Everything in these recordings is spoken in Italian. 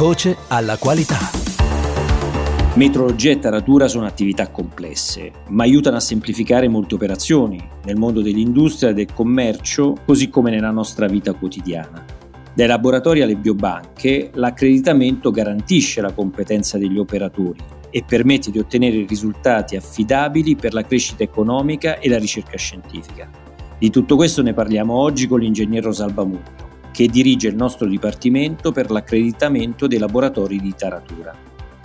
Voce alla qualità. Metrologia e taratura sono attività complesse, ma aiutano a semplificare molte operazioni nel mondo dell'industria e del commercio, così come nella nostra vita quotidiana. Dai laboratori alle biobanche, l'accreditamento garantisce la competenza degli operatori e permette di ottenere risultati affidabili per la crescita economica e la ricerca scientifica. Di tutto questo ne parliamo oggi con l'ingegner Rosalba Mundo, che dirige il nostro dipartimento per l'accreditamento dei laboratori di taratura.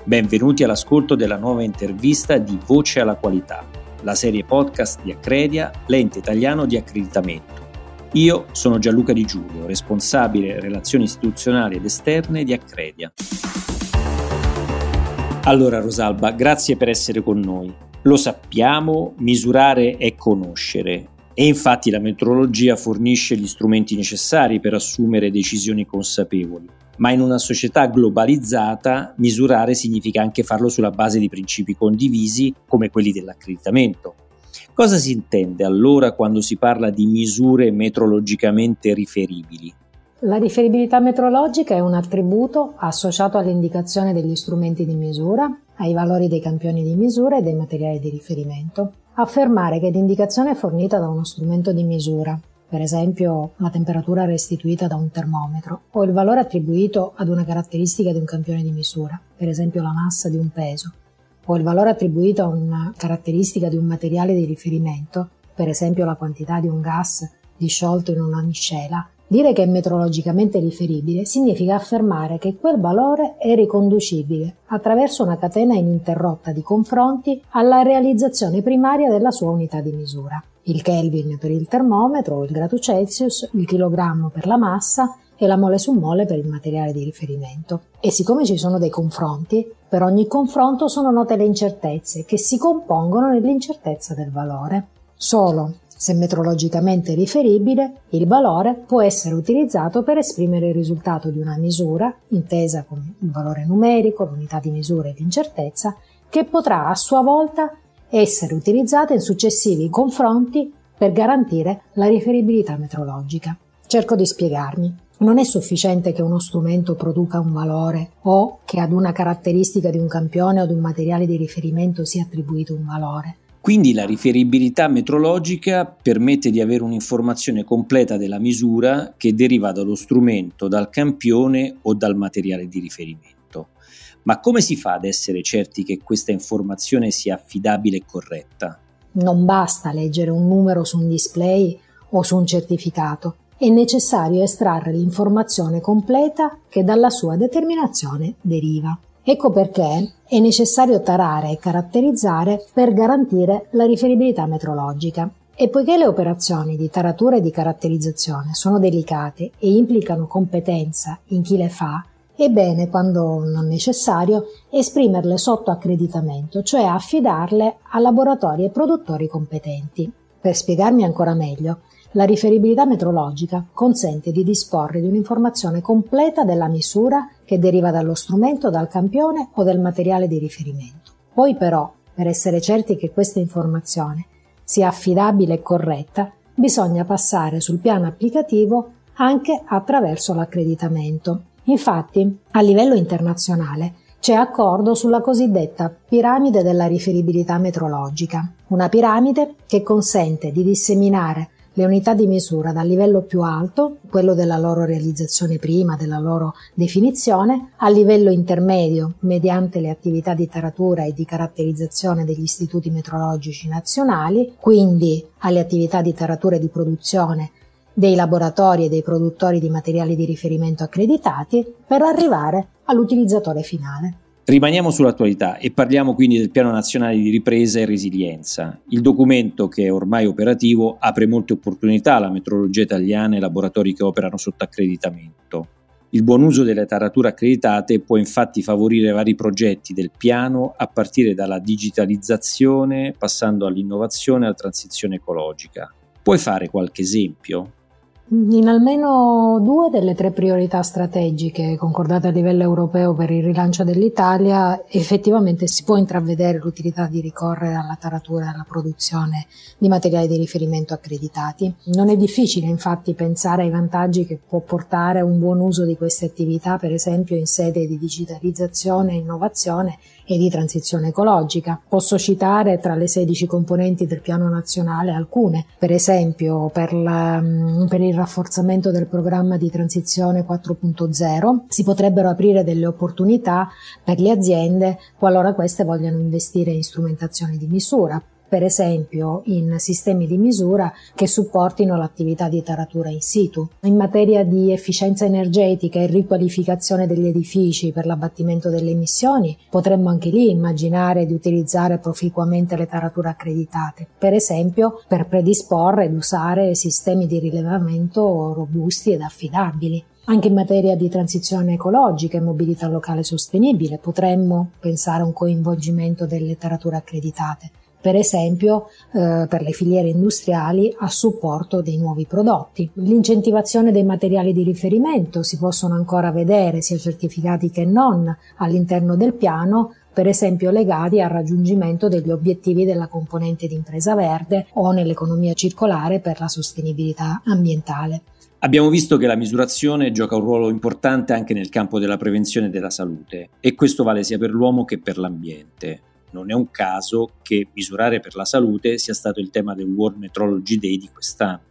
Benvenuti all'ascolto della nuova intervista di Voce alla qualità, la serie podcast di Accredia, l'ente italiano di accreditamento. Io sono Gianluca Di Giulio, responsabile relazioni istituzionali ed esterne di Accredia. Allora Rosalba, grazie per essere con noi. Lo sappiamo, misurare è conoscere e infatti la metrologia fornisce gli strumenti necessari per assumere decisioni consapevoli. Ma in una società globalizzata misurare significa anche farlo sulla base di principi condivisi come quelli dell'accreditamento. Cosa si intende allora quando si parla di misure metrologicamente riferibili? La riferibilità metrologica è un attributo associato all'indicazione degli strumenti di misura, ai valori dei campioni di misura e dei materiali di riferimento. Affermare che l'indicazione fornita da uno strumento di misura, per esempio la temperatura restituita da un termometro, o il valore attribuito ad una caratteristica di un campione di misura, per esempio la massa di un peso, o il valore attribuito a una caratteristica di un materiale di riferimento, per esempio la quantità di un gas disciolto in una miscela, Dire che è metrologicamente riferibile significa affermare che quel valore è riconducibile attraverso una catena ininterrotta di confronti alla realizzazione primaria della sua unità di misura. Il Kelvin per il termometro, il grado Celsius, il chilogrammo per la massa e la mole su mole per il materiale di riferimento. E siccome ci sono dei confronti, per ogni confronto sono note le incertezze che si compongono nell'incertezza del valore. Solo se metrologicamente riferibile, il valore può essere utilizzato per esprimere il risultato di una misura, intesa come un valore numerico, l'unità di misura e l'incertezza, che potrà a sua volta essere utilizzata in successivi confronti per garantire la riferibilità metrologica. Cerco di spiegarmi. Non è sufficiente che uno strumento produca un valore o che ad una caratteristica di un campione o ad un materiale di riferimento sia attribuito un valore. Quindi la riferibilità metrologica permette di avere un'informazione completa della misura che deriva dallo strumento, dal campione o dal materiale di riferimento. Ma come si fa ad essere certi che questa informazione sia affidabile e corretta? Non basta leggere un numero su un display o su un certificato, è necessario estrarre l'informazione completa che dalla sua determinazione deriva. Ecco perché è necessario tarare e caratterizzare per garantire la riferibilità metrologica. E poiché le operazioni di taratura e di caratterizzazione sono delicate e implicano competenza in chi le fa, è bene, quando non necessario, esprimerle sotto accreditamento, cioè affidarle a laboratori e produttori competenti. Per spiegarmi ancora meglio, la riferibilità metrologica consente di disporre di un'informazione completa della misura che deriva dallo strumento, dal campione o dal materiale di riferimento. Poi però, per essere certi che questa informazione sia affidabile e corretta, bisogna passare sul piano applicativo anche attraverso l'accreditamento. Infatti, a livello internazionale c'è accordo sulla cosiddetta piramide della riferibilità metrologica, una piramide che consente di disseminare le unità di misura dal livello più alto, quello della loro realizzazione prima, della loro definizione, al livello intermedio, mediante le attività di taratura e di caratterizzazione degli istituti metrologici nazionali, quindi alle attività di taratura e di produzione dei laboratori e dei produttori di materiali di riferimento accreditati, per arrivare all'utilizzatore finale. Rimaniamo sull'attualità e parliamo quindi del Piano Nazionale di Ripresa e Resilienza. Il documento, che è ormai operativo, apre molte opportunità alla metrologia italiana e ai laboratori che operano sotto accreditamento. Il buon uso delle tarature accreditate può infatti favorire vari progetti del piano a partire dalla digitalizzazione, passando all'innovazione e alla transizione ecologica. Puoi fare qualche esempio? In almeno due delle tre priorità strategiche concordate a livello europeo per il rilancio dell'Italia effettivamente si può intravedere l'utilità di ricorrere alla taratura e alla produzione di materiali di riferimento accreditati. Non è difficile infatti pensare ai vantaggi che può portare un buon uso di queste attività, per esempio in sede di digitalizzazione e innovazione e di transizione ecologica. Posso citare tra le 16 componenti del piano nazionale alcune, per esempio per, la, mm, per il rafforzamento del programma di transizione 4.0 si potrebbero aprire delle opportunità per le aziende qualora queste vogliano investire in strumentazione di misura per esempio in sistemi di misura che supportino l'attività di taratura in situ. In materia di efficienza energetica e riqualificazione degli edifici per l'abbattimento delle emissioni, potremmo anche lì immaginare di utilizzare proficuamente le tarature accreditate, per esempio per predisporre ed usare sistemi di rilevamento robusti ed affidabili. Anche in materia di transizione ecologica e mobilità locale sostenibile potremmo pensare a un coinvolgimento delle tarature accreditate per esempio eh, per le filiere industriali a supporto dei nuovi prodotti. L'incentivazione dei materiali di riferimento si possono ancora vedere sia certificati che non all'interno del piano per esempio legati al raggiungimento degli obiettivi della componente di impresa verde o nell'economia circolare per la sostenibilità ambientale. Abbiamo visto che la misurazione gioca un ruolo importante anche nel campo della prevenzione della salute e questo vale sia per l'uomo che per l'ambiente non è un caso che misurare per la salute sia stato il tema del World Metrology Day di quest'anno,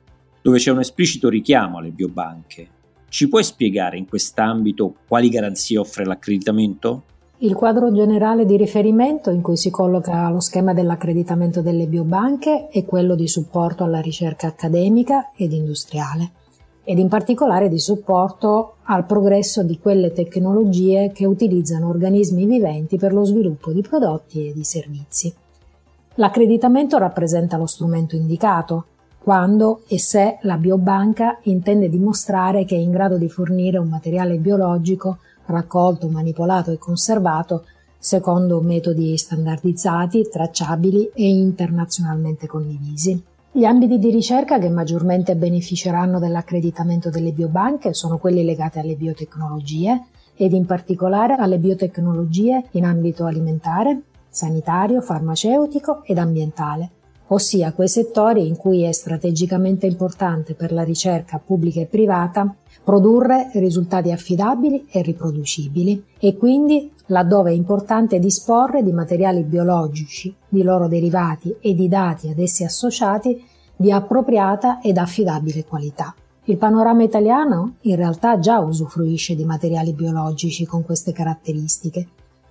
dove c'è un esplicito richiamo alle biobanche. Ci puoi spiegare in quest'ambito quali garanzie offre l'accreditamento? Il quadro generale di riferimento in cui si colloca lo schema dell'accreditamento delle biobanche è quello di supporto alla ricerca accademica ed industriale ed in particolare di supporto al progresso di quelle tecnologie che utilizzano organismi viventi per lo sviluppo di prodotti e di servizi. L'accreditamento rappresenta lo strumento indicato quando e se la biobanca intende dimostrare che è in grado di fornire un materiale biologico raccolto, manipolato e conservato secondo metodi standardizzati, tracciabili e internazionalmente condivisi. Gli ambiti di ricerca che maggiormente beneficeranno dell'accreditamento delle biobanche sono quelli legati alle biotecnologie ed in particolare alle biotecnologie in ambito alimentare, sanitario, farmaceutico ed ambientale, ossia quei settori in cui è strategicamente importante per la ricerca pubblica e privata produrre risultati affidabili e riproducibili e quindi laddove è importante disporre di materiali biologici, di loro derivati e di dati ad essi associati di appropriata ed affidabile qualità. Il panorama italiano in realtà già usufruisce di materiali biologici con queste caratteristiche,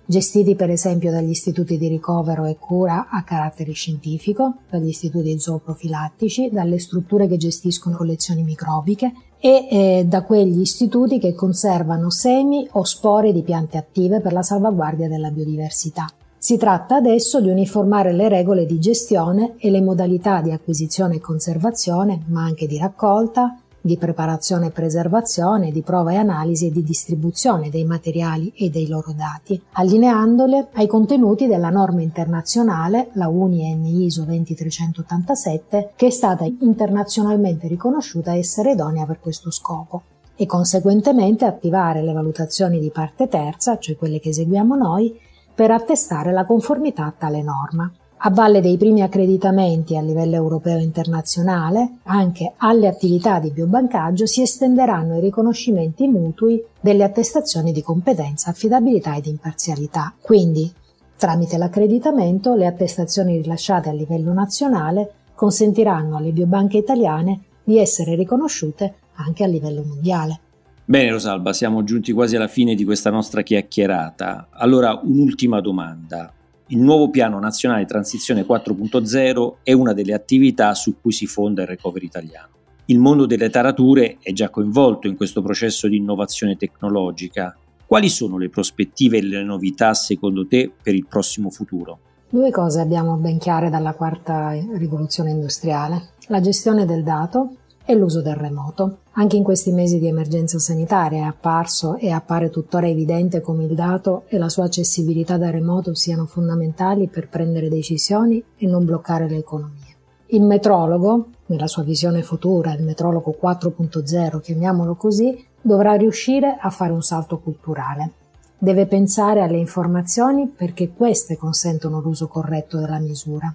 gestiti per esempio dagli istituti di ricovero e cura a carattere scientifico, dagli istituti zooprofilattici, dalle strutture che gestiscono collezioni microbiche e eh, da quegli istituti che conservano semi o spore di piante attive per la salvaguardia della biodiversità. Si tratta adesso di uniformare le regole di gestione e le modalità di acquisizione e conservazione, ma anche di raccolta, di preparazione e preservazione, di prova e analisi e di distribuzione dei materiali e dei loro dati, allineandole ai contenuti della norma internazionale, la UNI-N ISO 20387, che è stata internazionalmente riconosciuta essere idonea per questo scopo e conseguentemente attivare le valutazioni di parte terza, cioè quelle che eseguiamo noi, per attestare la conformità a tale norma. A valle dei primi accreditamenti a livello europeo e internazionale, anche alle attività di biobancaggio si estenderanno i riconoscimenti mutui delle attestazioni di competenza, affidabilità ed imparzialità. Quindi, tramite l'accreditamento, le attestazioni rilasciate a livello nazionale consentiranno alle biobanche italiane di essere riconosciute anche a livello mondiale. Bene Rosalba, siamo giunti quasi alla fine di questa nostra chiacchierata. Allora, un'ultima domanda. Il nuovo piano nazionale transizione 4.0 è una delle attività su cui si fonda il recovery italiano. Il mondo delle tarature è già coinvolto in questo processo di innovazione tecnologica. Quali sono le prospettive e le novità secondo te per il prossimo futuro? Due cose abbiamo ben chiare dalla quarta rivoluzione industriale. La gestione del dato e l'uso del remoto. Anche in questi mesi di emergenza sanitaria è apparso e appare tuttora evidente come il dato e la sua accessibilità da remoto siano fondamentali per prendere decisioni e non bloccare le economie. Il metrologo, nella sua visione futura, il metrologo 4.0, chiamiamolo così, dovrà riuscire a fare un salto culturale. Deve pensare alle informazioni perché queste consentono l'uso corretto della misura.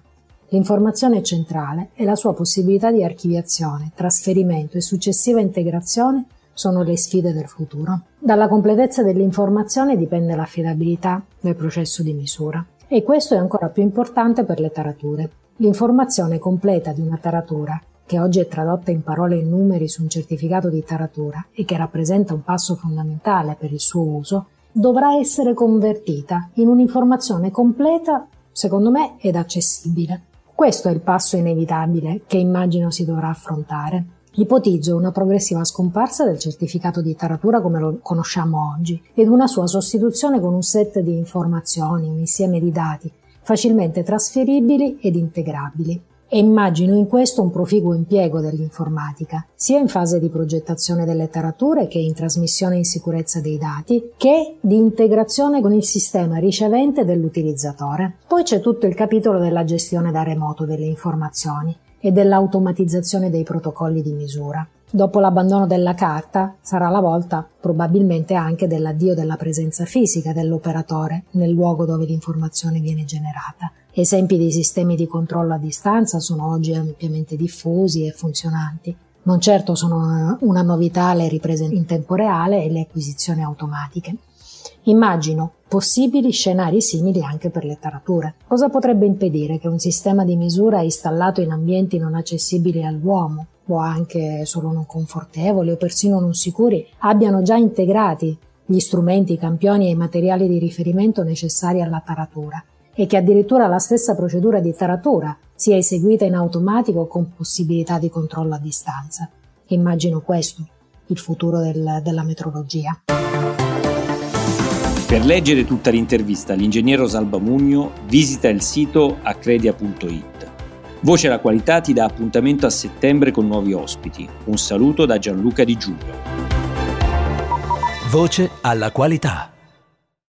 L'informazione centrale e la sua possibilità di archiviazione, trasferimento e successiva integrazione sono le sfide del futuro. Dalla completezza dell'informazione dipende l'affidabilità del processo di misura. E questo è ancora più importante per le tarature. L'informazione completa di una taratura, che oggi è tradotta in parole e numeri su un certificato di taratura e che rappresenta un passo fondamentale per il suo uso, dovrà essere convertita in un'informazione completa, secondo me, ed accessibile. Questo è il passo inevitabile che immagino si dovrà affrontare. Ipotizzo una progressiva scomparsa del certificato di taratura come lo conosciamo oggi ed una sua sostituzione con un set di informazioni, un insieme di dati facilmente trasferibili ed integrabili e immagino in questo un proficuo impiego dell'informatica, sia in fase di progettazione delle tarature che in trasmissione in sicurezza dei dati, che di integrazione con il sistema ricevente dell'utilizzatore. Poi c'è tutto il capitolo della gestione da remoto delle informazioni e dell'automatizzazione dei protocolli di misura. Dopo l'abbandono della carta sarà la volta probabilmente anche dell'addio della presenza fisica dell'operatore nel luogo dove l'informazione viene generata. Esempi di sistemi di controllo a distanza sono oggi ampiamente diffusi e funzionanti. Non certo sono una novità le riprese in tempo reale e le acquisizioni automatiche. Immagino possibili scenari simili anche per le tarature. Cosa potrebbe impedire che un sistema di misura installato in ambienti non accessibili all'uomo o anche solo non confortevoli o persino non sicuri abbiano già integrati gli strumenti, i campioni e i materiali di riferimento necessari alla taratura e che addirittura la stessa procedura di taratura sia eseguita in automatico con possibilità di controllo a distanza. Immagino questo il futuro del, della metrologia. Per leggere tutta l'intervista all'ingegnere Rosalba Mugno visita il sito accredia.it. Voce alla qualità ti dà appuntamento a settembre con nuovi ospiti. Un saluto da Gianluca Di Giulio. Voce alla qualità.